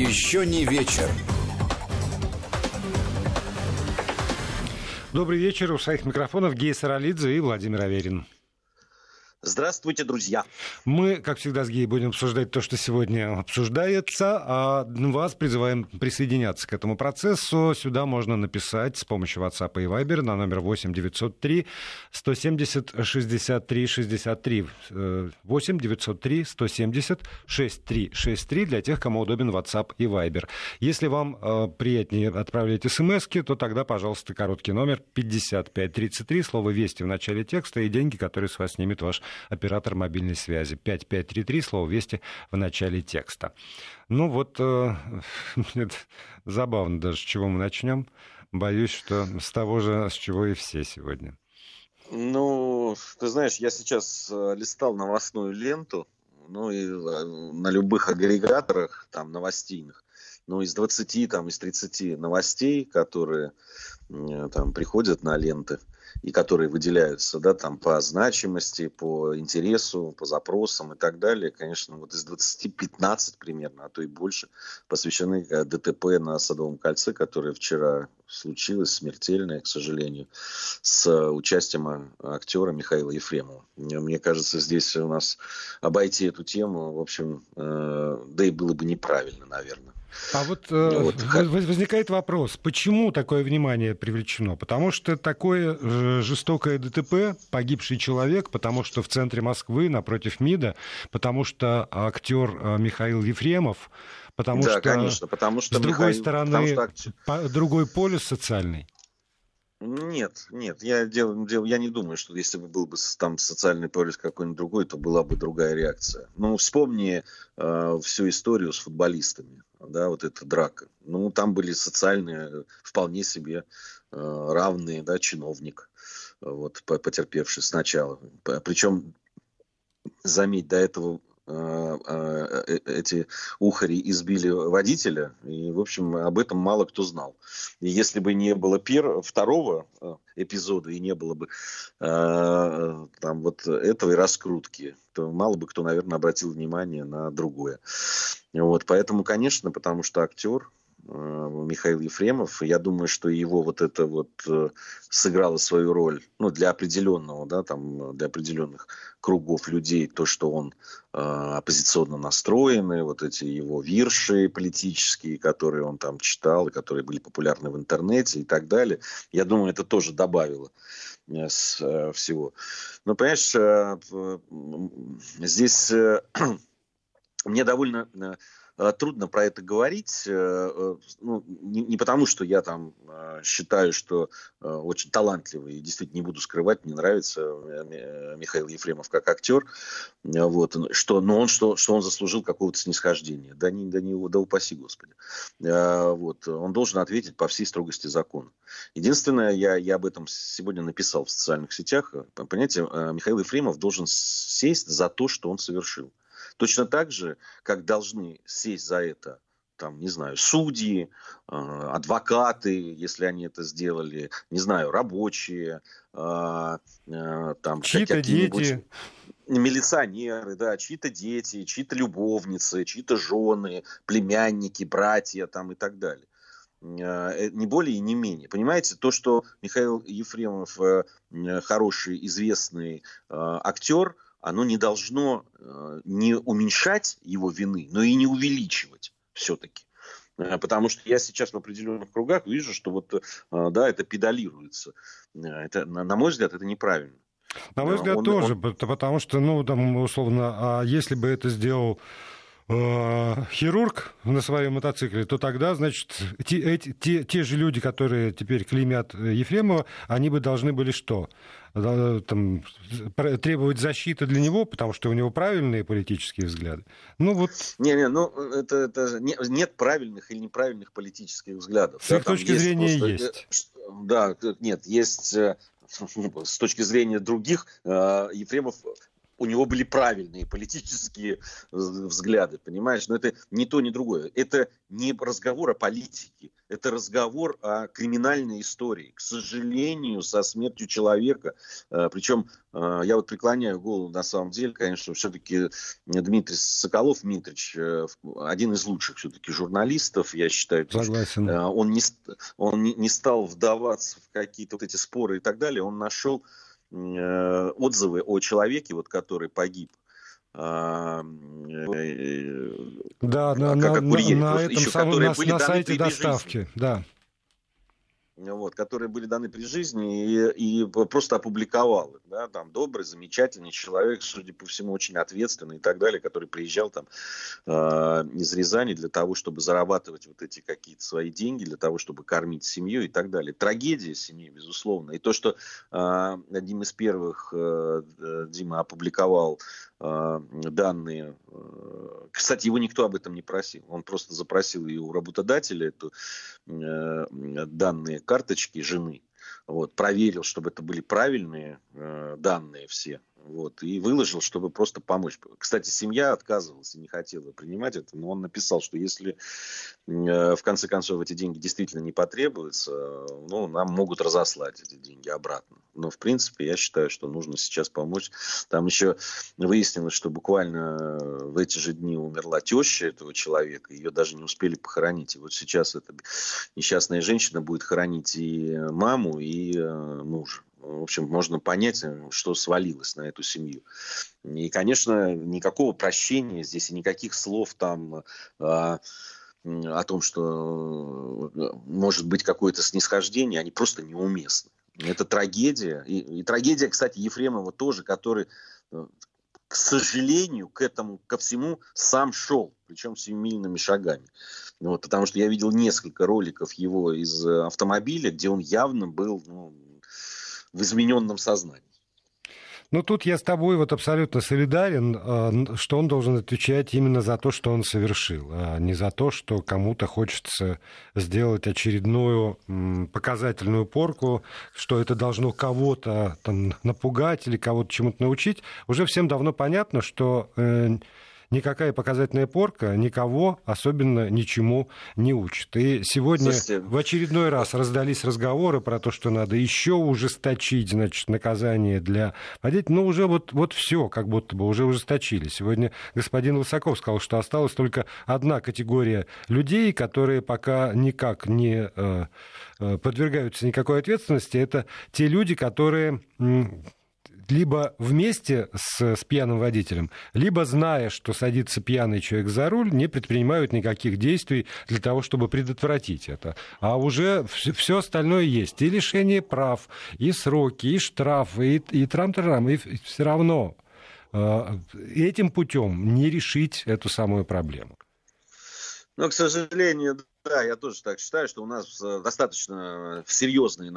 Еще не вечер. Добрый вечер. У своих микрофонов Гей Саралидзе и Владимир Аверин. Здравствуйте, друзья. Мы, как всегда, с Гей будем обсуждать то, что сегодня обсуждается, а вас призываем присоединяться к этому процессу. Сюда можно написать с помощью WhatsApp и Viber на номер 8 903 170 63 63. 8 903 170 63 63 для тех, кому удобен WhatsApp и Viber. Если вам э, приятнее отправлять смс то тогда, пожалуйста, короткий номер 5533, слово «Вести» в начале текста и деньги, которые с вас снимет ваш оператор мобильной связи. 5533, слово «Вести» в начале текста. Ну вот, э, забавно даже, с чего мы начнем. Боюсь, что с того же, с чего и все сегодня. Ну, ты знаешь, я сейчас э, листал новостную ленту, ну и э, на любых агрегаторах, там, новостейных, ну, из 20, там, из 30 новостей, которые э, там приходят на ленты, и которые выделяются, да, там по значимости, по интересу, по запросам и так далее, конечно, вот из 20-15 примерно, а то и больше, посвящены э, ДТП на Садовом кольце, которое вчера случилось, смертельное, к сожалению, с участием актера Михаила Ефремова. Мне кажется, здесь у нас обойти эту тему, в общем, э, да и было бы неправильно, наверное. А вот, э, вот возникает вопрос, почему такое внимание привлечено? Потому что такое э, жестокое ДТП, погибший человек, потому что в центре Москвы, напротив МИДа, потому что актер э, Михаил Ефремов, потому да, что, конечно, потому что с другой Михаил, стороны что... другой полюс социальный. Нет, нет, я, дел, дел, я не думаю, что если бы был бы там социальный полюс какой-нибудь другой, то была бы другая реакция. Ну, вспомни э, всю историю с футболистами да, вот эта драка. Ну, там были социальные, вполне себе э, равные, да, чиновник, вот, потерпевший сначала. Причем, заметь, до этого эти ухари избили водителя, и, в общем, об этом мало кто знал. И если бы не было пер... второго эпизода и не было бы э, там вот этой раскрутки, то мало бы кто, наверное, обратил внимание на другое. Вот, поэтому, конечно, потому что актер, Э, Михаил Ефремов. Я думаю, что его вот это вот э, сыграло свою роль, ну, для определенного, да, там, для определенных кругов людей, то, что он э, оппозиционно настроенный, вот эти его вирши политические, которые он там читал, и которые были популярны в интернете и так далее. Я думаю, это тоже добавило э, с э, всего. Но, понимаешь, э, здесь э, мне довольно Э, трудно про это говорить, э, э, ну, не, не потому, что я там считаю, что очень талантливый, действительно не буду скрывать, мне нравится Михаил Ефремов как актер, вот, что, но он, что, что он заслужил какого-то снисхождения, да, не, да, не, да упаси Господи. Вот, он должен ответить по всей строгости закона. Единственное, я, я об этом сегодня написал в социальных сетях, понимаете, Михаил Ефремов должен сесть за то, что он совершил. Точно так же, как должны сесть за это там, не знаю, судьи, э, адвокаты, если они это сделали, не знаю, рабочие, э, э, там чьи-то дети, милиционеры, да, чьи-то дети, чьи-то любовницы, чьи-то жены, племянники, братья там и так далее. Не более и не менее. Понимаете, то, что Михаил Ефремов хороший, известный актер – оно не должно э, не уменьшать его вины, но и не увеличивать все-таки. Э, потому что я сейчас в определенных кругах вижу, что вот, э, да, это педалируется. Это, на мой взгляд, это неправильно. На мой взгляд, он, тоже, он... потому что, ну, там, условно, а если бы это сделал хирург на своем мотоцикле, то тогда, значит, те, эти, те, те же люди, которые теперь клеймят Ефремова, они бы должны были что? Там, требовать защиты для него, потому что у него правильные политические взгляды. Ну вот. Не, не, ну это, это не, нет правильных или неправильных политических взглядов. С их да, точки есть зрения просто, есть. Да, нет, есть э, с точки зрения других Ефремов у него были правильные политические взгляды, понимаешь? Но это не то, ни другое. Это не разговор о политике, это разговор о криминальной истории. К сожалению, со смертью человека, э, причем э, я вот преклоняю голову на самом деле, конечно, все-таки Дмитрий Соколов, Дмитрич, э, один из лучших все-таки журналистов, я считаю. Согласен. Он не, он не стал вдаваться в какие-то вот эти споры и так далее, он нашел отзывы о человеке, вот, который погиб, а, да, на, на, на, на этом самом, на, на сайте доставки, да вот, которые были даны при жизни, и, и просто опубликовал их. Да, там добрый, замечательный человек, судя по всему, очень ответственный и так далее, который приезжал там э, из Рязани для того, чтобы зарабатывать вот эти какие-то свои деньги, для того, чтобы кормить семью и так далее. Трагедия семьи, безусловно. И то, что э, одним из первых э, Дима опубликовал э, данные, э, кстати, его никто об этом не просил, он просто запросил ее у работодателя, эту, э, данные карточки жены, вот, проверил, чтобы это были правильные э, данные все, вот, и выложил, чтобы просто помочь. Кстати, семья отказывалась и не хотела принимать это, но он написал, что если э, в конце концов эти деньги действительно не потребуются, ну, нам могут разослать эти деньги обратно. Но, в принципе, я считаю, что нужно сейчас помочь. Там еще выяснилось, что буквально в эти же дни умерла теща этого человека, ее даже не успели похоронить. И вот сейчас эта несчастная женщина будет хоронить и маму, и э, мужа в общем, можно понять, э, что свалилось на эту семью. И, конечно, никакого прощения здесь и никаких слов там о том, что э, может быть какое-то снисхождение, они просто неуместны. Это трагедия. И, и трагедия, кстати, Ефремова тоже, который, э, к сожалению, к этому, ко всему сам шел, причем семимильными шагами. Вот, потому что я видел несколько роликов его из автомобиля, где он явно был ну, в измененном сознании. Ну, тут я с тобой вот абсолютно солидарен, а, что он должен отвечать именно за то, что он совершил, а не за то, что кому-то хочется сделать очередную показательную порку, что это должно кого-то там напугать или кого-то чему-то научить. Уже всем давно понятно, что э, никакая показательная порка никого особенно ничему не учит. И сегодня Слушайте. в очередной раз раздались разговоры про то, что надо еще ужесточить, значит, наказание для водителей. Ну, уже вот, вот все, как будто бы уже ужесточили. Сегодня господин Высоков сказал, что осталась только одна категория людей, которые пока никак не э, э подвергаются никакой ответственности. Это те люди, которые либо вместе с, с пьяным водителем, либо зная, что садится пьяный человек за руль, не предпринимают никаких действий для того, чтобы предотвратить это. А уже все остальное есть. И лишение прав, и сроки, и штрафы, и, и трам-трам, и все равно э, этим путем не решить эту самую проблему. Но, к сожалению, да, я тоже так считаю, что у нас э, достаточно серьезные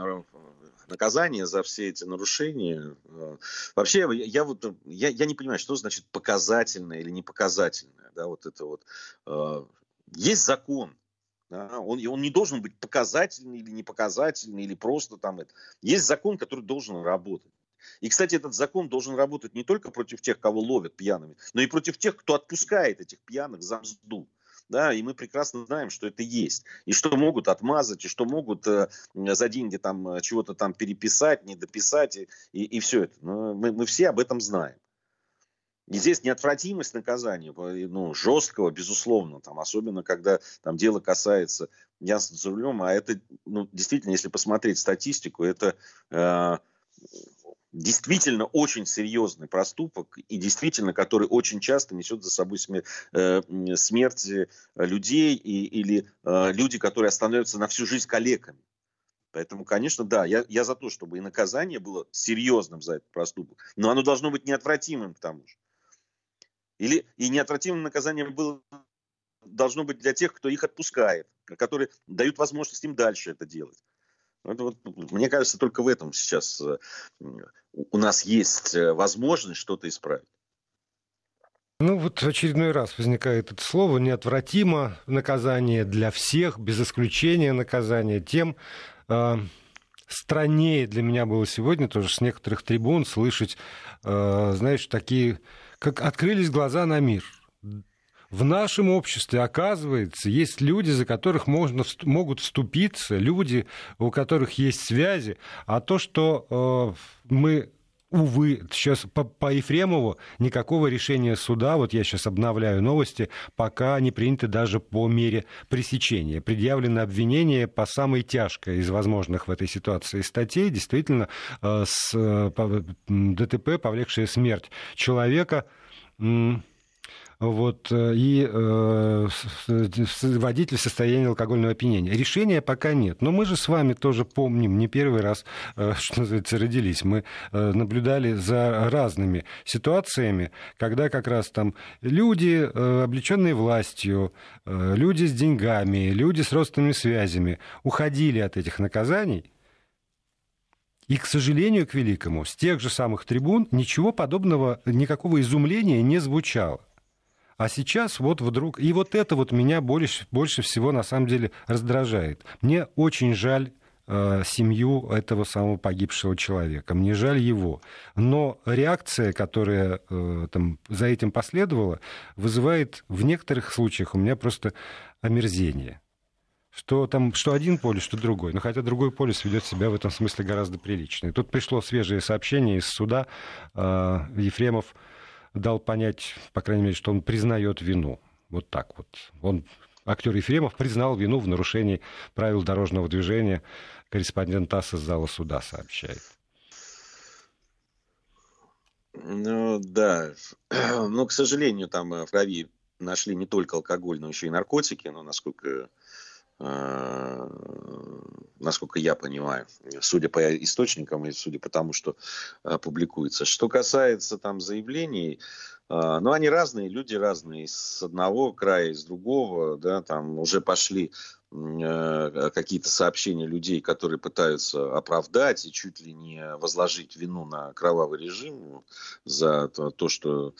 наказания за все эти нарушения. Э, вообще, я, вот я, я не понимаю, что значит показательное или не показательное. Да, вот это вот. Э, есть закон, да, он, он не должен быть показательный или не показательный, или просто там это. Есть закон, который должен работать. И, кстати, этот закон должен работать не только против тех, кого ловят пьяными, но и против тех, кто отпускает этих пьяных за мзду да, и мы прекрасно знаем, что это есть, и что могут отмазать, и что могут э, за деньги там э, чего-то там переписать, не дописать, и, и, и все это. Но мы, мы все об этом знаем. И здесь неотвратимость наказания, ну, жесткого, безусловно, там, особенно когда там дело касается ясно за рулем, а это, ну, действительно, если посмотреть статистику, это э, действительно очень серьезный проступок и действительно, который очень часто несет за собой смер- э, смерть людей и, или э, люди, которые становятся на всю жизнь коллегами. Поэтому, конечно, да, я, я за то, чтобы и наказание было серьезным за этот проступок, но оно должно быть неотвратимым к тому же. Или и неотвратимым наказанием было должно быть для тех, кто их отпускает, которые дают возможность им дальше это делать. Это вот, мне кажется, только в этом сейчас э, у нас есть э, возможность что-то исправить. Ну вот в очередной раз возникает это слово неотвратимо наказание для всех, без исключения наказания тем, э, страннее для меня было сегодня тоже с некоторых трибун слышать, э, знаешь, такие, как открылись глаза на мир. В нашем обществе, оказывается, есть люди, за которых можно, могут вступиться, люди, у которых есть связи, а то, что э, мы увы, сейчас по, по Ефремову никакого решения суда, вот я сейчас обновляю новости, пока не принято даже по мере пресечения. Предъявлено обвинение по самой тяжкой из возможных в этой ситуации статей, действительно, э, с э, ДТП, повлекшее смерть человека вот, э, и э, водитель в состоянии алкогольного опьянения. Решения пока нет. Но мы же с вами тоже помним, не первый раз, э, что называется, родились. Мы э, наблюдали за разными ситуациями, когда как раз там люди, э, облеченные властью, э, люди с деньгами, люди с родственными связями, уходили от этих наказаний, и, к сожалению, к великому, с тех же самых трибун ничего подобного, никакого изумления не звучало. А сейчас вот вдруг... И вот это вот меня больше, больше всего на самом деле раздражает. Мне очень жаль э, семью этого самого погибшего человека. Мне жаль его. Но реакция, которая э, там, за этим последовала, вызывает в некоторых случаях у меня просто омерзение. Что, там, что один полис, что другой. Но хотя другой полис ведет себя в этом смысле гораздо прилично. И тут пришло свежее сообщение из суда. Э, Ефремов дал понять, по крайней мере, что он признает вину. Вот так вот. Он, актер Ефремов, признал вину в нарушении правил дорожного движения. Корреспондент ТАСС зала суда сообщает. Ну да, ну, к сожалению, там в крови нашли не только алкоголь, но еще и наркотики, но насколько Э, насколько я понимаю, судя по источникам и судя по тому, что э, публикуется. Что касается там заявлений, э, ну, они разные, люди разные, с одного края, из другого, да, там уже пошли какие-то сообщения людей, которые пытаются оправдать и чуть ли не возложить вину на кровавый режим за то что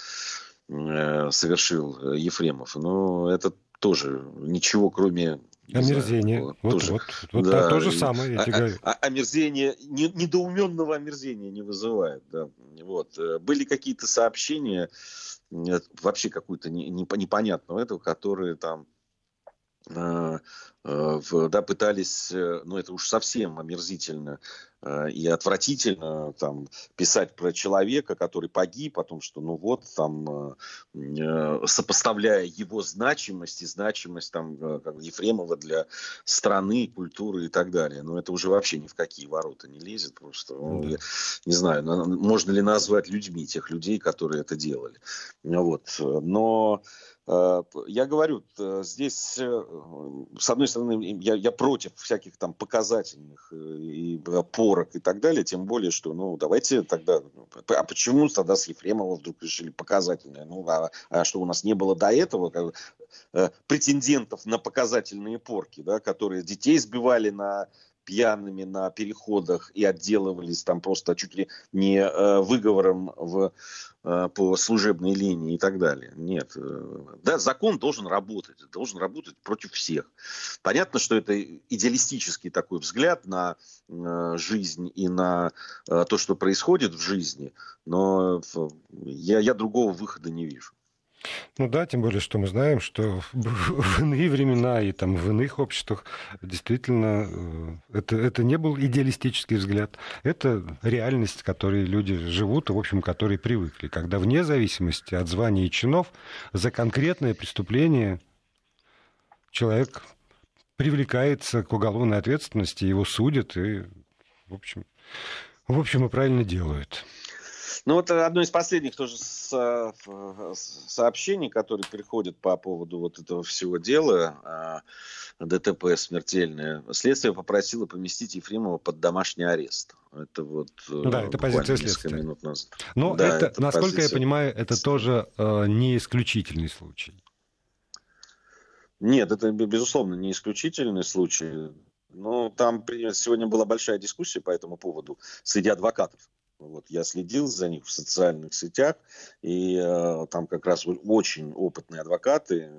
совершил Ефремов. Но это тоже ничего, кроме Омерзение. Знаю, вот, тоже, вот, вот да, то же самое, я тебе говорю. А, омерзение, не, недоуменного омерзения не вызывает. Да. Вот. Э, были какие-то сообщения, вообще какую-то непонятного этого, которые там э, э, да, пытались, ну это уж совсем омерзительно, Э, и отвратительно там писать про человека, который погиб, о том, что ну вот там э, э, сопоставляя его значимость и значимость там как Ефремова для страны, культуры и так далее. Но это уже вообще ни в какие ворота не лезет просто. Ну, я, не знаю, можно ли назвать людьми тех людей, которые это делали. Вот. Но Э, я говорю, здесь, э, с одной стороны, я, я против всяких там показательных э, и порок и так далее, тем более, что, ну, давайте тогда, а почему тогда с Ефремова вдруг решили показательное? Ну, а, а что у нас не было до этого как, претендентов на показательные порки, да, которые детей сбивали на пьяными на переходах и отделывались там просто чуть ли не э, выговором в, э, по служебной линии и так далее. Нет. Э, да, закон должен работать, должен работать против всех. Понятно, что это идеалистический такой взгляд на жизнь и на то, что происходит в жизни, но я, я другого выхода не вижу. Ну да, тем более, что мы знаем, что в иные времена и там в иных обществах действительно э, это, это не был идеалистический взгляд. Это реальность, которой люди живут и, в общем, которые привыкли. Когда вне зависимости от званий и чинов за конкретное преступление человек привлекается к уголовной ответственности, его судят и, в общем, в общем, и правильно делают. Ну вот одно из последних тоже сообщений, которые приходят по поводу вот этого всего дела, а, ДТП смертельное. Следствие попросило поместить Ефремова под домашний арест. Это вот э, да, это позиция следствия. минут назад. Но да, это, это насколько позиция... я понимаю, это тоже э, не исключительный случай. Нет, это, безусловно, не исключительный случай. Но там сегодня была большая дискуссия по этому поводу среди адвокатов. Вот, я следил за них в социальных сетях, и э, там как раз очень опытные адвокаты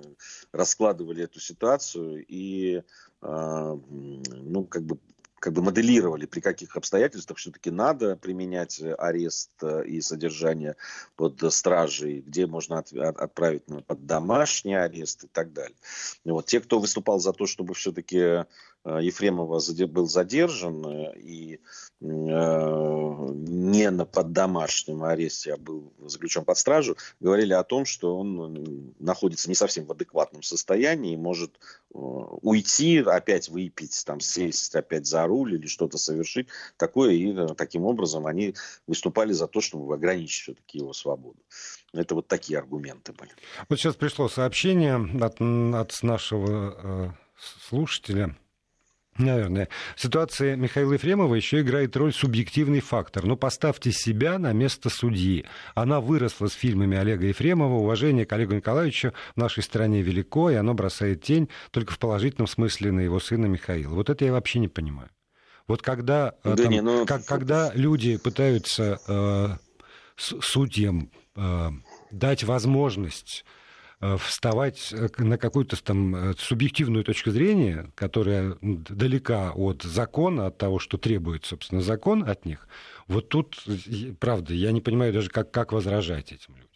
раскладывали эту ситуацию и, э, ну, как бы как бы моделировали, при каких обстоятельствах все-таки надо применять арест и содержание под стражей, где можно от, от, отправить ну, под домашний арест и так далее. Вот. Те, кто выступал за то, чтобы все-таки Ефремова был задержан и не на под домашнем аресте, а был заключен под стражу, говорили о том, что он находится не совсем в адекватном состоянии и может уйти, опять выпить, там, сесть опять за руль или что-то совершить такое. И э, таким образом они выступали за то, чтобы ограничить все-таки его свободу. Это вот такие аргументы были. Вот сейчас пришло сообщение от, от нашего э, слушателя Наверное. В ситуации Михаила Ефремова еще играет роль субъективный фактор. Но поставьте себя на место судьи. Она выросла с фильмами Олега Ефремова. Уважение к Олегу Николаевичу в нашей стране велико, и оно бросает тень только в положительном смысле на его сына Михаила. Вот это я вообще не понимаю. Вот когда, э, да там, не, ну... как, когда люди пытаются э, судьям э, дать возможность вставать э, на какую-то там э, субъективную точку зрения, которая далека от закона, от того, что требует, собственно, закон от них, вот тут, правда, я не понимаю даже, как, как возражать этим людям.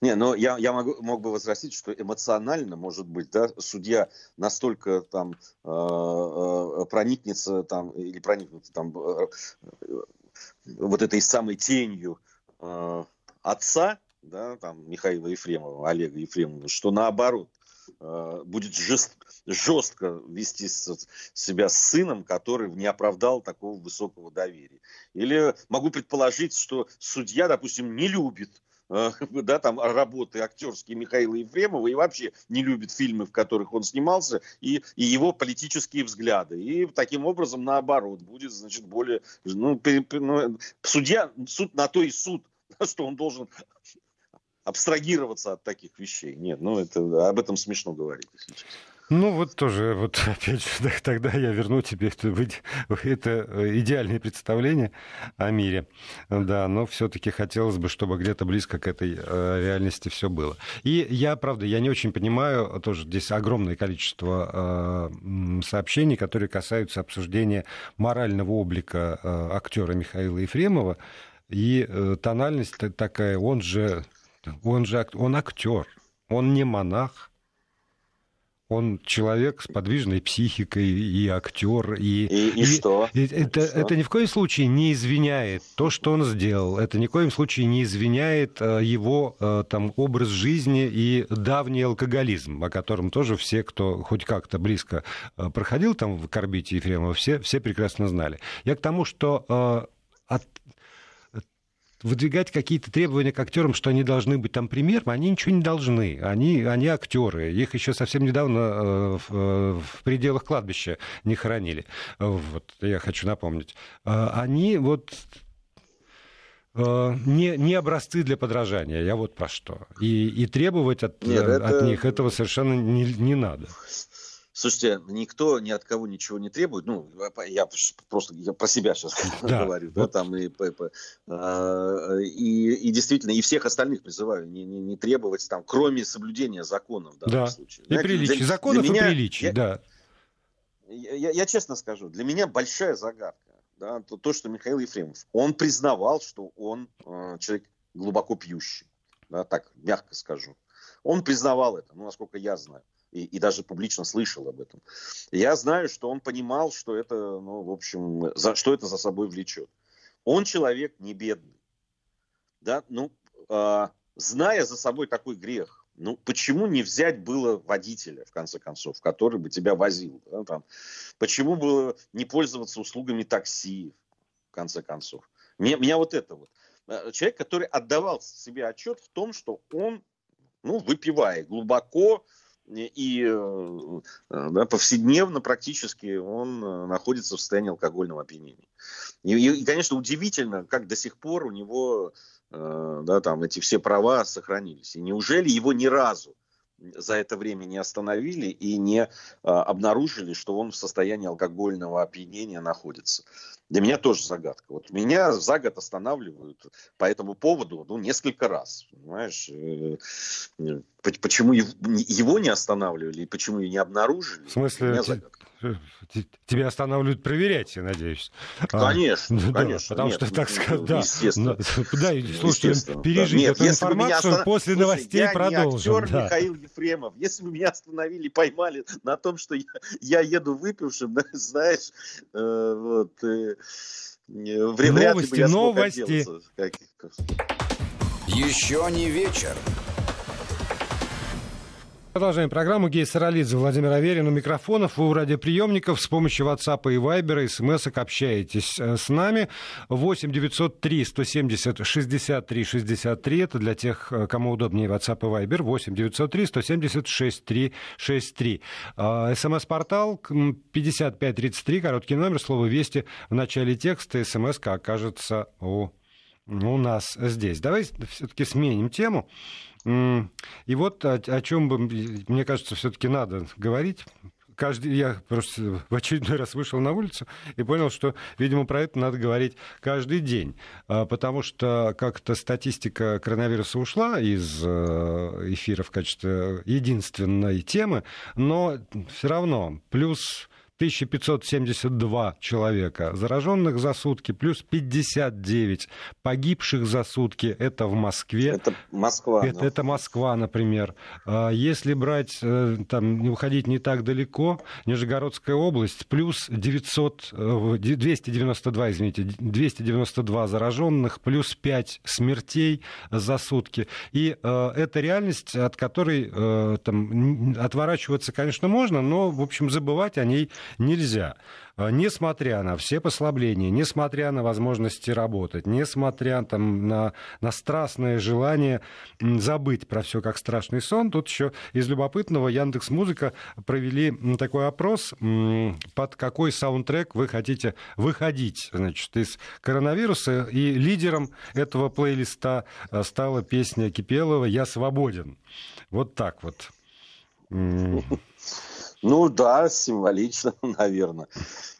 Не, но я, я могу, мог бы возразить, что эмоционально, может быть, да, судья настолько там э, э, проникнется там, или проникнется там э, вот этой самой тенью э, отца, да, там, Михаила Ефремова, Олега Ефремова, что наоборот, э, будет жест, жестко вести себя с сыном, который не оправдал такого высокого доверия. Или могу предположить, что судья, допустим, не любит э, да, там, работы актерские Михаила Ефремова и вообще не любит фильмы, в которых он снимался, и, и его политические взгляды. И таким образом, наоборот, будет, значит, более... Ну, ну, судья, суд на то и суд, что он должен абстрагироваться от таких вещей. Нет, ну это об этом смешно говорить, если. Ну, вот тоже, вот опять же, тогда я верну тебе это, это идеальное представление о мире. Да, но все-таки хотелось бы, чтобы где-то близко к этой э, реальности все было. И я, правда, я не очень понимаю, тоже здесь огромное количество э, сообщений, которые касаются обсуждения морального облика э, актера Михаила Ефремова. И тональность такая, он же он же он актер, он не монах. Он человек с подвижной психикой и актер. И, и, и, и что? И, это, и что? это ни в коем случае не извиняет то, что он сделал. Это ни в коем случае не извиняет э, его э, там, образ жизни и давний алкоголизм, о котором тоже все, кто хоть как-то близко э, проходил там в Корбите Ефремова, все, все прекрасно знали. Я к тому, что от выдвигать какие-то требования к актерам, что они должны быть там примером, они ничего не должны. Они, они актеры. Их еще совсем недавно э, в, э, в пределах кладбища не хоронили. Вот, я хочу напомнить. Э, они вот не, не образцы для подражания, я вот про что. И, и требовать от, Нет, это... от них этого совершенно не, не надо. Слушайте, никто ни от кого ничего не требует. Ну, я просто я про себя сейчас да. говорю, да, там и, а, и, и действительно, и всех остальных призываю не, не, не требовать там, кроме соблюдения законов в данном да. случае. И приличий, для, законов для меня, и приличий, я, да. Я, я, я честно скажу, для меня большая загадка, да, то, то, что Михаил Ефремов, он признавал, что он э, человек глубоко пьющий, да, так мягко скажу. Он признавал это, ну, насколько я знаю и, и даже публично слышал об этом. Я знаю, что он понимал, что это, ну, в общем, за, что это за собой влечет. Он человек не бедный. Да, ну, э, зная за собой такой грех, ну, почему не взять было водителя, в конце концов, который бы тебя возил? Да, там? Почему было не пользоваться услугами такси, в конце концов? Меня, меня вот это вот. Э, человек, который отдавал себе отчет в том, что он, ну, выпивая глубоко, и э, да, повседневно практически он э, находится в состоянии алкогольного опьянения. И, и, конечно, удивительно, как до сих пор у него э, да, там эти все права сохранились. И неужели его ни разу за это время не остановили и не обнаружили, что он в состоянии алкогольного опьянения находится. Для меня тоже загадка. Вот меня за год останавливают по этому поводу ну, несколько раз. Понимаешь? Э, почему его не останавливали и почему не обнаружили? В смысле, тебя останавливают проверять, я надеюсь. Конечно, а, конечно. Потому нет, что, так ну, сказать, да. Естественно. Да, слушайте, пережить нет, эту информацию, останов... после Слушай, новостей я продолжим. Не актер да. Михаил Ефремов. Если бы меня остановили, поймали на том, что я, я еду выпившим, знаешь, э, вот, э, вряд ли бы я новости. Еще не вечер. Продолжаем программу. Гей Саралидзе, Владимир Аверин у микрофонов. Вы у радиоприемников с помощью WhatsApp и Viber, смс общаетесь э, с нами. 8 903 170 63 63. Это для тех, э, кому удобнее WhatsApp и Viber. 8 903 170 63 63. СМС-портал 5533, короткий номер, слово «Вести» в начале текста. СМС окажется у, у нас здесь. Давай все-таки сменим тему. И вот о, о чем бы, мне кажется, все-таки надо говорить. Каждый, я просто в очередной раз вышел на улицу и понял, что, видимо, про это надо говорить каждый день, а, потому что как-то статистика коронавируса ушла из э, эфира в качестве единственной темы, но все равно плюс 1572 человека зараженных за сутки, плюс 59 погибших за сутки. Это в Москве. Это Москва. Это, это Москва, например. А если брать, э, там, не уходить не так далеко, Нижегородская область, плюс 900, 292, э, извините, 292 зараженных, плюс 5 смертей за сутки. И э, это реальность, от которой там, отворачиваться, конечно, можно, но, в общем, забывать о ней нельзя. А, несмотря на все послабления, несмотря на возможности работать, несмотря там, на, на страстное желание забыть про все как страшный сон, тут еще из любопытного Яндекс Музыка провели такой опрос, под какой саундтрек вы хотите выходить значит, из коронавируса. И лидером этого плейлиста а, стала песня Кипелова «Я свободен». Вот так вот. Ну да, символично, наверное.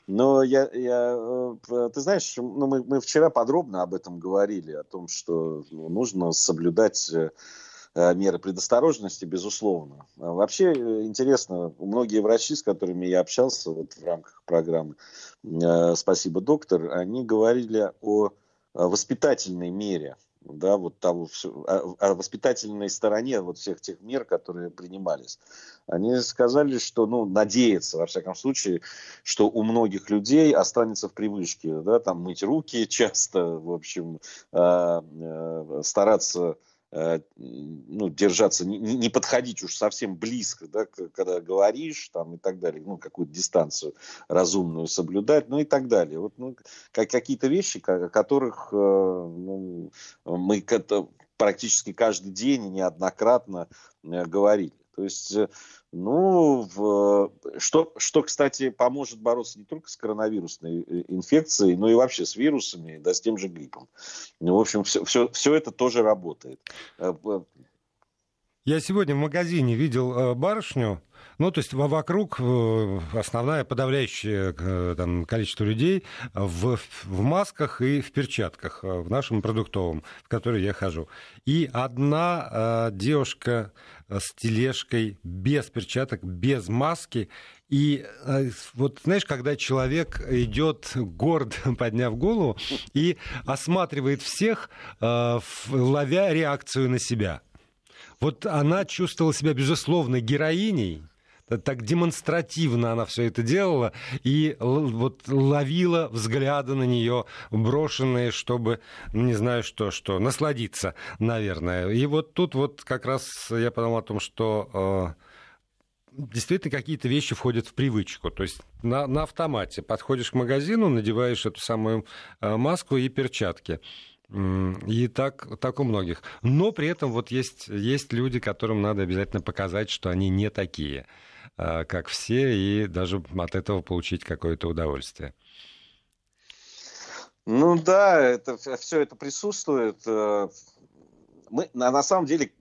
Но я, я, э, ты знаешь, ну, мы, мы вчера подробно об этом говорили, о том, что ну, нужно соблюдать э, э, меры предосторожности, безусловно. А вообще интересно, многие врачи, с которыми я общался вот в рамках программы «Спасибо, доктор», они говорили о воспитательной мере да, вот того, о, о воспитательной стороне вот всех тех мер, которые принимались. Они сказали, что, ну, надеются, во всяком случае, что у многих людей останется в привычке, да, там, мыть руки часто, в общем, э, э, стараться ну, держаться, не, не подходить уж совсем близко, да, когда говоришь там и так далее, ну, какую-то дистанцию разумную соблюдать, ну и так далее. Вот, ну, как, какие-то вещи, о которых э, ну, мы практически каждый день и неоднократно э, говорили. То есть ну, в, что, что, кстати, поможет бороться не только с коронавирусной э, инфекцией, но и вообще с вирусами, да, с тем же гриппом. Ну, в общем, все, все, все это тоже работает. Э, Я сегодня в магазине видел э, барышню, ну, то есть вокруг основное подавляющее там, количество людей в, в масках и в перчатках в нашем продуктовом, в который я хожу. И одна э, девушка с тележкой, без перчаток, без маски. И э, вот знаешь, когда человек идет горд, подняв голову, и осматривает всех, э, ловя реакцию на себя. Вот она чувствовала себя, безусловно, героиней, так демонстративно она все это делала и вот ловила взгляды на нее брошенные, чтобы, не знаю что, что, насладиться, наверное. И вот тут вот как раз я подумал о том, что э, действительно какие-то вещи входят в привычку. То есть на, на автомате подходишь к магазину, надеваешь эту самую э, маску и перчатки. И так, так у многих. Но при этом вот есть, есть люди, которым надо обязательно показать, что они не такие. Э, как все, и даже от этого получить какое-то удовольствие. Ну да, это, все это присутствует. Э, мы, на, на самом деле,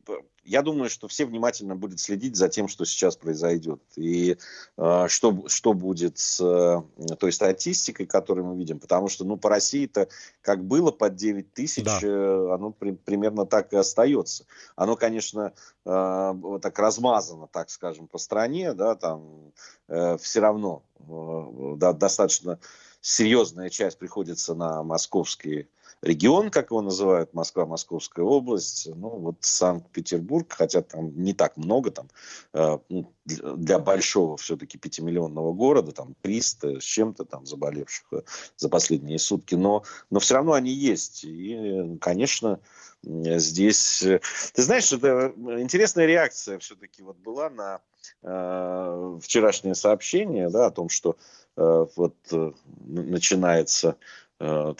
я думаю, что все внимательно будут следить за тем, что сейчас произойдет. И э, что, что будет с э, той статистикой, которую мы видим. Потому что ну, по России-то как было под 9 тысяч, да. э, оно при, примерно так и остается. Оно, конечно, э, так размазано, так скажем, по стране. Да, там э, все равно э, да, достаточно серьезная часть приходится на московские регион, как его называют, Москва, Московская область, ну вот Санкт-Петербург, хотя там не так много, там э, ну, для большого все-таки пятимиллионного города, там 300 с чем-то там заболевших э, за последние сутки, но, но все равно они есть. И, конечно, здесь... Э, ты знаешь, это интересная реакция все-таки вот была на э, вчерашнее сообщение, да, о том, что э, вот э, начинается э,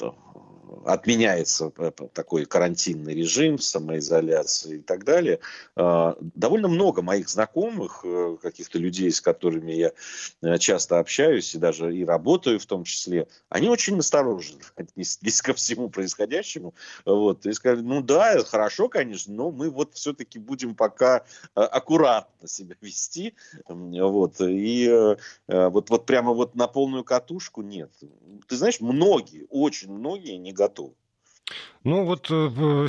отменяется э, такой карантинный режим, самоизоляция и так далее. А, довольно много моих знакомых, э, каких-то людей, с которыми я э, часто общаюсь и даже и работаю в том числе, они очень насторожены отнеслись ко всему происходящему. Вот, и сказали, ну да, хорошо, конечно, но мы вот все-таки будем пока аккуратно себя вести. Вот, и вот, вот прямо вот на полную катушку нет. Ты знаешь, многие, очень многие не готов. Ну вот э,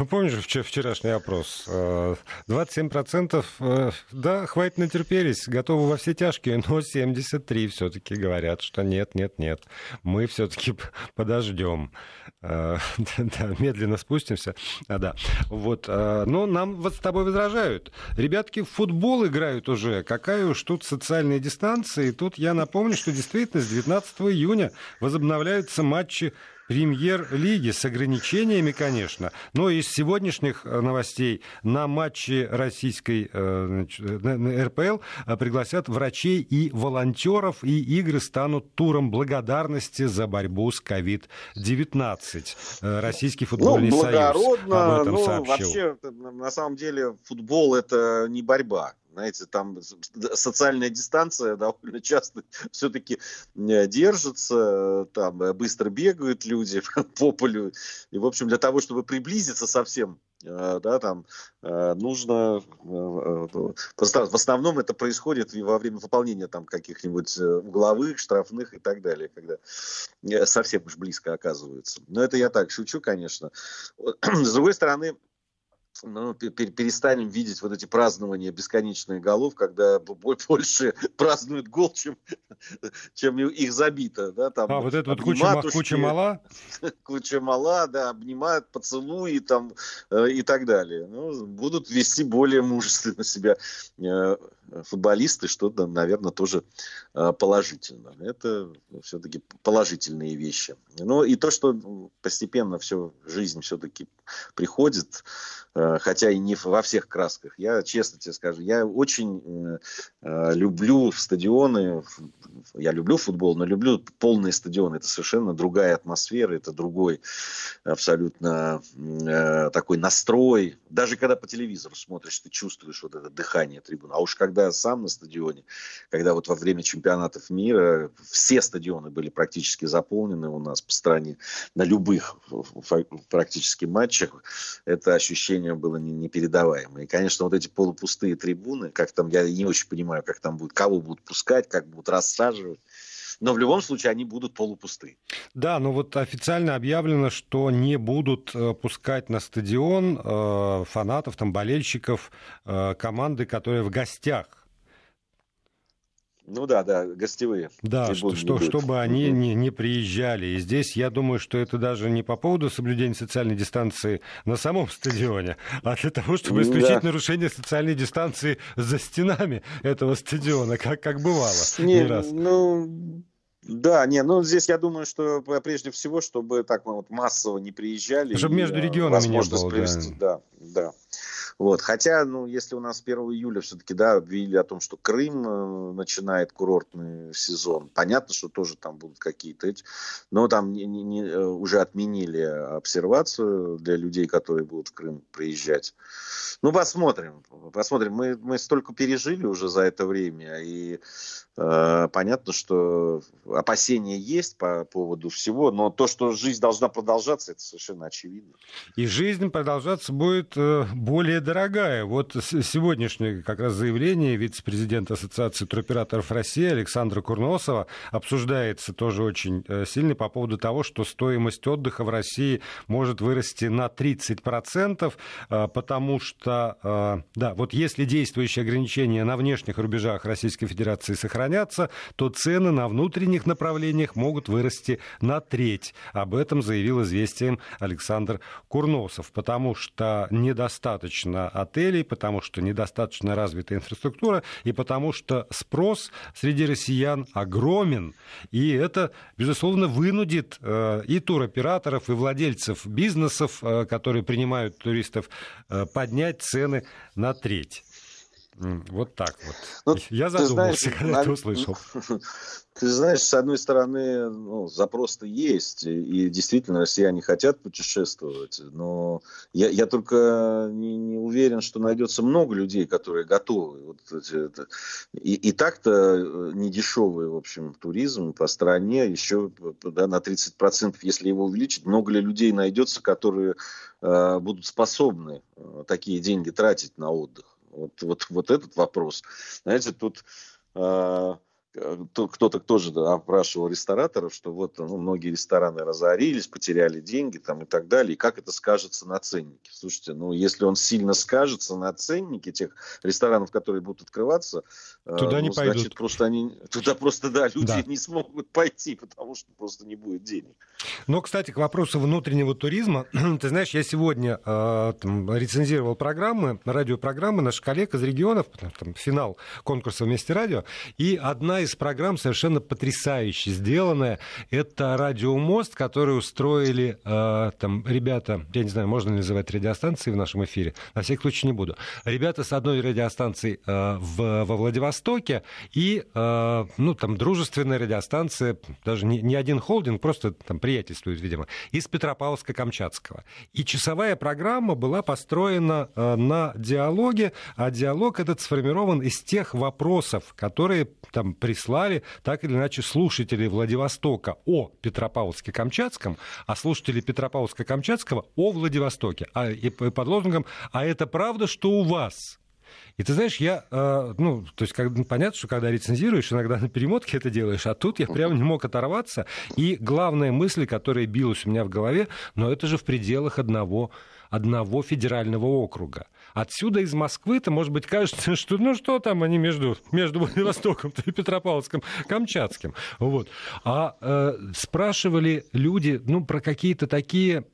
помнишь вчерашний опрос? 27% э, э, да, хватит натерпелись, готовы во все тяжкие, но 73 все-таки говорят, что нет, нет, нет, мы все-таки подождем. Да, медленно спустимся. А, да. Вот. Но нам вот с тобой возражают. Ребятки в футбол играют уже. Какая уж тут социальная дистанция. И тут я напомню, что действительно с 19 июня возобновляются матчи премьер-лиги с ограничениями, конечно, но из сегодняшних э, новостей на матче российской э, э РПЛ э, пригласят врачей и волонтеров, и игры станут туром благодарности за борьбу с COVID-19. Российский футбольный ну, союз об этом ну, сообщил. Вообще, на самом деле, футбол это не борьба знаете, там социальная дистанция довольно часто все-таки э, держится, там э, быстро бегают люди по полю. И, в общем, для того, чтобы приблизиться совсем э, да, там нужно в основном это происходит во время выполнения там каких-нибудь угловых, штрафных и так далее, когда совсем уж близко оказываются. Но это я так шучу, конечно. С другой стороны, ну, перестанем видеть вот эти празднования бесконечных голов, когда больше празднуют гол, чем, чем их забито. Да, там а, вот это вот куча, куча мала? Куча мала, да, обнимают, поцелуи там, э, и так далее. Ну, будут вести более мужественно себя э, футболисты, что, наверное, тоже э, положительно. Это все-таки положительные вещи. Ну и то, что постепенно все, жизнь все-таки приходит, Э, хотя и не во всех красках. Я честно тебе скажу, я очень э, люблю стадионы, я люблю футбол, но люблю полные стадионы. Это совершенно другая атмосфера, это другой абсолютно такой настрой. Даже когда по телевизору смотришь, ты чувствуешь вот это дыхание трибуны. А уж когда сам на стадионе, когда вот во время чемпионатов мира все стадионы были практически заполнены у нас по стране на любых практически матчах, это ощущение было непередаваемое. И, конечно, вот эти полупустые трибуны, как там, я не очень понимаю, как там будет, кого будут пускать, как будут рассаживать. Но в любом случае они будут полупусты. Да, но вот официально объявлено, что не будут э, пускать на стадион э, фанатов, там, болельщиков э, команды, которые в гостях ну да, да, гостевые. Да, что, что, чтобы они не, не приезжали. И здесь я думаю, что это даже не по поводу соблюдения социальной дистанции на самом стадионе, а для того, чтобы исключить да. нарушение социальной дистанции за стенами этого стадиона, как, как бывало не, не раз. Ну, да, не, ну здесь я думаю, что прежде всего, чтобы так вот массово не приезжали. Чтобы между э, регионами не было. Да, да. да. Вот. Хотя, ну, если у нас 1 июля все-таки, да, объявили о том, что Крым э, начинает курортный сезон, понятно, что тоже там будут какие-то эти, но там не, не, не, э, уже отменили обсервацию для людей, которые будут в Крым приезжать. Ну, посмотрим, посмотрим. Мы, мы столько пережили уже за это время, и э, понятно, что опасения есть по поводу всего, но то, что жизнь должна продолжаться, это совершенно очевидно. И жизнь продолжаться будет э, более дорогая. Вот сегодняшнее как раз заявление вице-президента Ассоциации туроператоров России Александра Курносова обсуждается тоже очень э, сильно по поводу того, что стоимость отдыха в России может вырасти на 30%, э, потому что, э, да, вот если действующие ограничения на внешних рубежах Российской Федерации сохранятся, то цены на внутренних направлениях могут вырасти на треть. Об этом заявил известием Александр Курносов, потому что недостаточно отелей, потому что недостаточно развита инфраструктура и потому что спрос среди россиян огромен. И это, безусловно, вынудит э, и туроператоров, и владельцев бизнесов, э, которые принимают туристов, э, поднять цены на треть. Вот так вот. Ну, Я задумался, знаешь, когда на... это услышал. Ты знаешь, с одной стороны, ну, запрос-то есть, и действительно россияне хотят путешествовать, но я, я только не, не уверен, что найдется много людей, которые готовы. Вот это, и, и так-то э, не дешевый, в общем, туризм по стране, еще да, на 30%, если его увеличить, много ли людей найдется, которые э, будут способны э, такие деньги тратить на отдых. Вот, вот, вот этот вопрос. Знаете, тут... Э, кто-то тоже опрашивал рестораторов, что вот ну, многие рестораны разорились, потеряли деньги там и так далее, и как это скажется на ценнике. Слушайте, ну если он сильно скажется на ценнике тех ресторанов, которые будут открываться, э, туда ну, не значит, пойдут. просто они, туда просто, да, люди да. не смогут пойти, потому что просто не будет денег. Но, кстати, к вопросу внутреннего туризма, ты знаешь, я сегодня э, там, рецензировал программы, радиопрограммы наших коллег из регионов, там, финал конкурса «Вместе радио», и одна из программ совершенно потрясающе сделанная. Это радиомост, который устроили э, там ребята, я не знаю, можно ли называть радиостанции в нашем эфире, на всякий случай не буду. Ребята с одной радиостанции э, в, во Владивостоке и, э, ну, там, дружественная радиостанция, даже не, не один холдинг, просто там приятельствует, видимо, из Петропавловска-Камчатского. И часовая программа была построена э, на диалоге, а диалог этот сформирован из тех вопросов, которые там при прислали так или иначе слушатели Владивостока о Петропавловске-Камчатском, а слушатели Петропавловска-Камчатского о Владивостоке. А, и под лозунгом «А это правда, что у вас?» И ты знаешь, я, э, ну, то есть, как, ну, понятно, что когда рецензируешь, иногда на перемотке это делаешь, а тут я прямо не мог оторваться. И главная мысль, которая билась у меня в голове, но это же в пределах одного, одного федерального округа. Отсюда из Москвы-то, может быть, кажется, что ну что там они между, между Владивостоком и Петропавловском, Камчатским. Вот. А э, спрашивали люди ну, про какие-то такие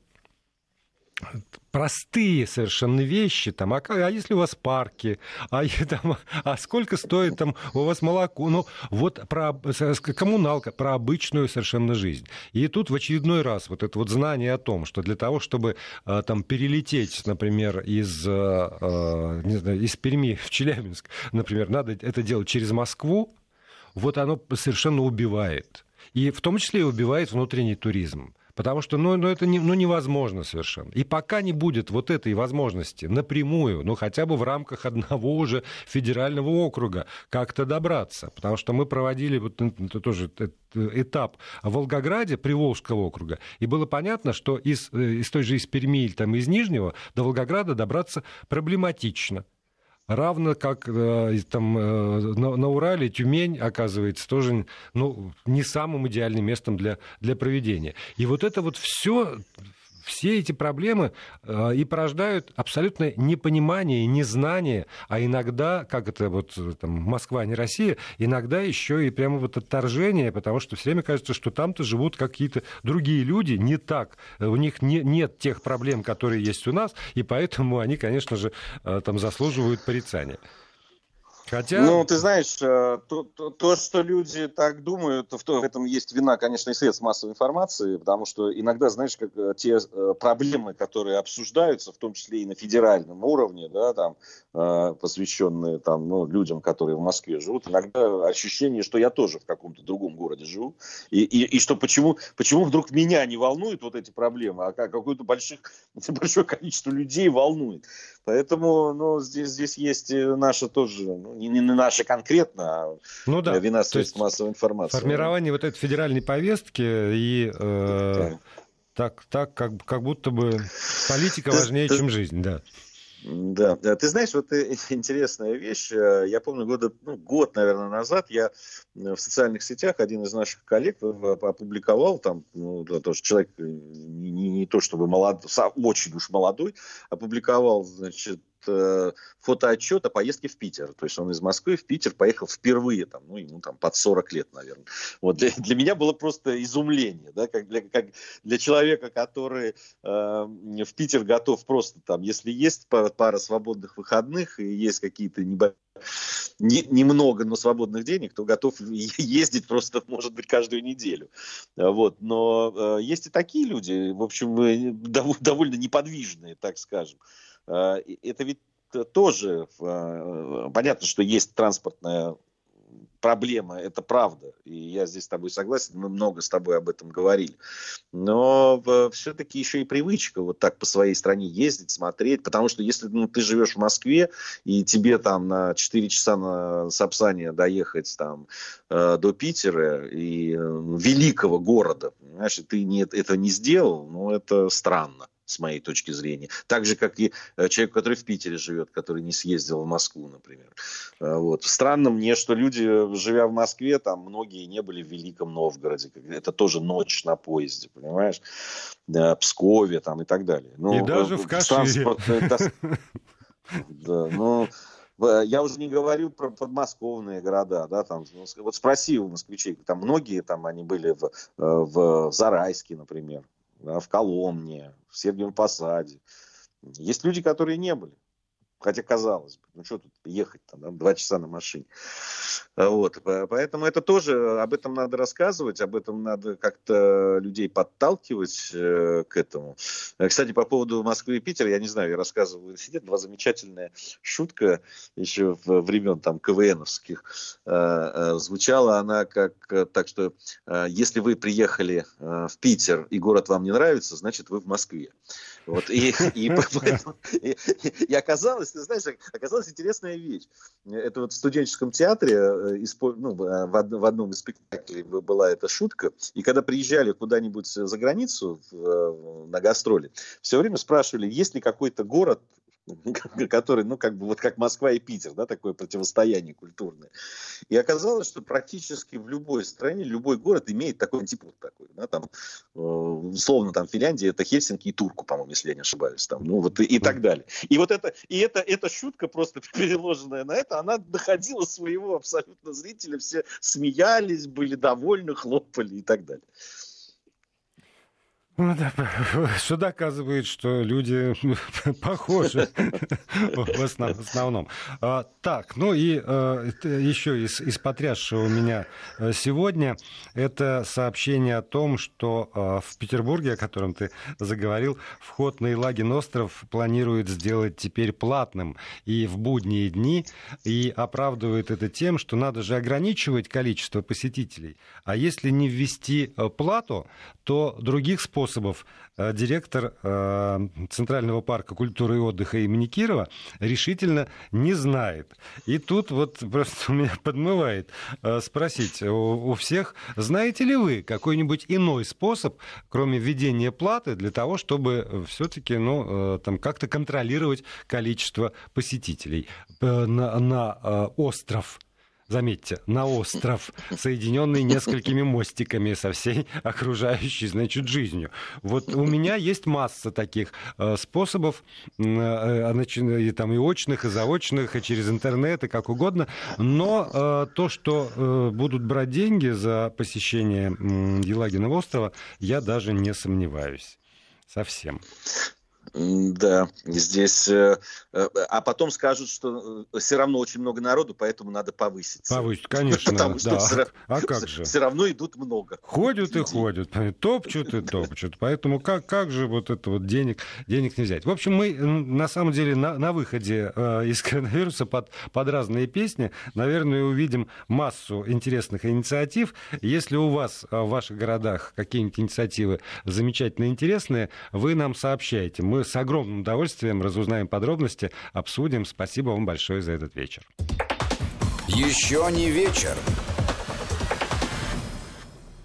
простые совершенно вещи, там, а, а если у вас парки, а, там, а сколько стоит там у вас молоко, ну, вот про коммуналка, про обычную совершенно жизнь. И тут в очередной раз вот это вот знание о том, что для того, чтобы а, там перелететь, например, из, а, не знаю, из Перми в Челябинск, например, надо это делать через Москву, вот оно совершенно убивает. И в том числе и убивает внутренний туризм. Потому что ну, ну, это не, ну, невозможно совершенно. И пока не будет вот этой возможности напрямую, ну хотя бы в рамках одного уже федерального округа как-то добраться. Потому что мы проводили вот это тоже этап в Волгограде, Приволжского округа, и было понятно, что из, э, из той же из Перми или там, из Нижнего до Волгограда добраться проблематично равно как э, там, э, на, Урале Тюмень оказывается тоже ну, не самым идеальным местом для, для проведения. И вот это вот все все эти проблемы э, и порождают абсолютное непонимание, незнание, а иногда, как это вот там, Москва, не Россия, иногда еще и прямо вот отторжение, потому что все время кажется, что там-то живут какие-то другие люди, не так, у них не, нет тех проблем, которые есть у нас, и поэтому они, конечно же, э, там заслуживают порицания. Хотя... Ну, ты знаешь, э, то, то, то, что люди так думают, в, этом есть вина, конечно, и средств массовой информации, потому что иногда, знаешь, как э, те э, проблемы, которые обсуждаются, в том числе и на федеральном уровне, да, там, посвященные там, ну, людям, которые в Москве живут, иногда ощущение, что я тоже в каком-то другом городе живу, и, и, и что почему, почему вдруг меня не волнуют вот эти проблемы, а какое-то большое количество людей волнует. Поэтому ну, здесь, здесь есть наша тоже, ну, не, не наша конкретно, а ну, да. вина средств массовой информации. Формирование вот этой федеральной повестки и э, так, так как, как будто бы политика важнее, чем жизнь, да. Да, ты знаешь, вот интересная вещь. Э, я помню, года, ну, год, наверное, назад я в социальных сетях один из наших коллег опубликовал, там, ну, тоже человек не, не то чтобы молодой, очень уж молодой, опубликовал, значит, э, фотоотчет о поездке в Питер. То есть он из Москвы в Питер поехал впервые, там, ну, ему там под 40 лет, наверное. Вот для, для меня было просто изумление, да, как для, как для человека, который э, в Питер готов просто там, если есть пара, пара свободных выходных и есть какие-то небольшие не, немного, но свободных денег, то готов ездить просто, может быть, каждую неделю. Вот. Но э, есть и такие люди, в общем, э, довольно неподвижные, так скажем. Э, это ведь тоже э, понятно, что есть транспортная проблема, это правда. И я здесь с тобой согласен, мы много с тобой об этом говорили. Но все-таки еще и привычка вот так по своей стране ездить, смотреть. Потому что если ну, ты живешь в Москве, и тебе там на 4 часа на Сапсане доехать там э, до Питера и э, великого города, и ты не, это не сделал, ну это странно с моей точки зрения. Так же, как и э, человек, который в Питере живет, который не съездил в Москву, например. Э, вот. Странно мне, что люди, живя в Москве, там многие не были в Великом Новгороде. Это тоже ночь на поезде, понимаешь? Пскове там и так далее. Ну, и даже в Кашире. Да, ну, я уже не говорю про подмосковные города, да, там, ну, вот спроси у москвичей, там многие там они были в, э, в Зарайске, например, в Коломне, в Сергиевом Посаде. Есть люди, которые не были. Хотя, казалось бы, ну что тут ехать-то, да, два часа на машине. Вот, поэтому это тоже, об этом надо рассказывать, об этом надо как-то людей подталкивать э, к этому. Кстати, по поводу Москвы и Питера, я не знаю, я рассказывал в университете, была замечательная шутка еще в времен там КВНовских. Э, э, звучала она как, э, так что, э, если вы приехали э, в Питер и город вам не нравится, значит вы в Москве. Вот, и, и, и, и оказалось, ты знаешь, оказалась интересная вещь. Это вот в студенческом театре, э, ну, в, одном из спектаклей была эта шутка, и когда приезжали куда-нибудь за границу на гастроли, все время спрашивали, есть ли какой-то город, который, ну, как бы, вот как Москва и Питер, да, такое противостояние культурное. И оказалось, что практически в любой стране, любой город имеет такой тип вот такой, да, там, э, условно, там, Финляндия, это Хельсинки и Турку, по-моему, если я не ошибаюсь, там, ну, вот и, и так далее. И вот это, и это, эта шутка просто переложенная на это, она доходила своего абсолютно зрителя, все смеялись, были довольны, хлопали и так далее. Ну, да, что доказывает, что люди похожи в основном. А, так, ну и э, еще из, из потрясшего меня э, сегодня, это сообщение о том, что э, в Петербурге, о котором ты заговорил, вход на Елагин остров планируют сделать теперь платным и в будние дни, и оправдывает это тем, что надо же ограничивать количество посетителей. А если не ввести плату, то других способов способов э, директор э, Центрального парка культуры и отдыха имени Кирова решительно не знает. И тут вот просто меня подмывает э, спросить у всех, знаете ли вы какой-нибудь иной способ, кроме введения платы, для того, чтобы все-таки ну, там, как-то контролировать количество посетителей на, на остров заметьте, на остров, соединенный несколькими мостиками со всей окружающей, значит, жизнью. Вот у меня есть масса таких э, способов, э, э, там и очных, и заочных, и через интернет, и как угодно, но то, что будут брать деньги за посещение Елагина острова, я даже не сомневаюсь. Совсем. Да, здесь... Э, э, а потом скажут, что э, все равно очень много народу, поэтому надо повысить. Повысить, конечно. Потому что да. все, а как же? все равно идут много. Ходят и ходят, топчут и топчут. Поэтому как, как же вот это вот денег, денег не взять? В общем, мы на самом деле на, на выходе из коронавируса под, под разные песни, наверное, увидим массу интересных инициатив. Если у вас в ваших городах какие-нибудь инициативы замечательно интересные, вы нам сообщаете. С огромным удовольствием разузнаем подробности, обсудим. Спасибо вам большое за этот вечер. Еще не вечер.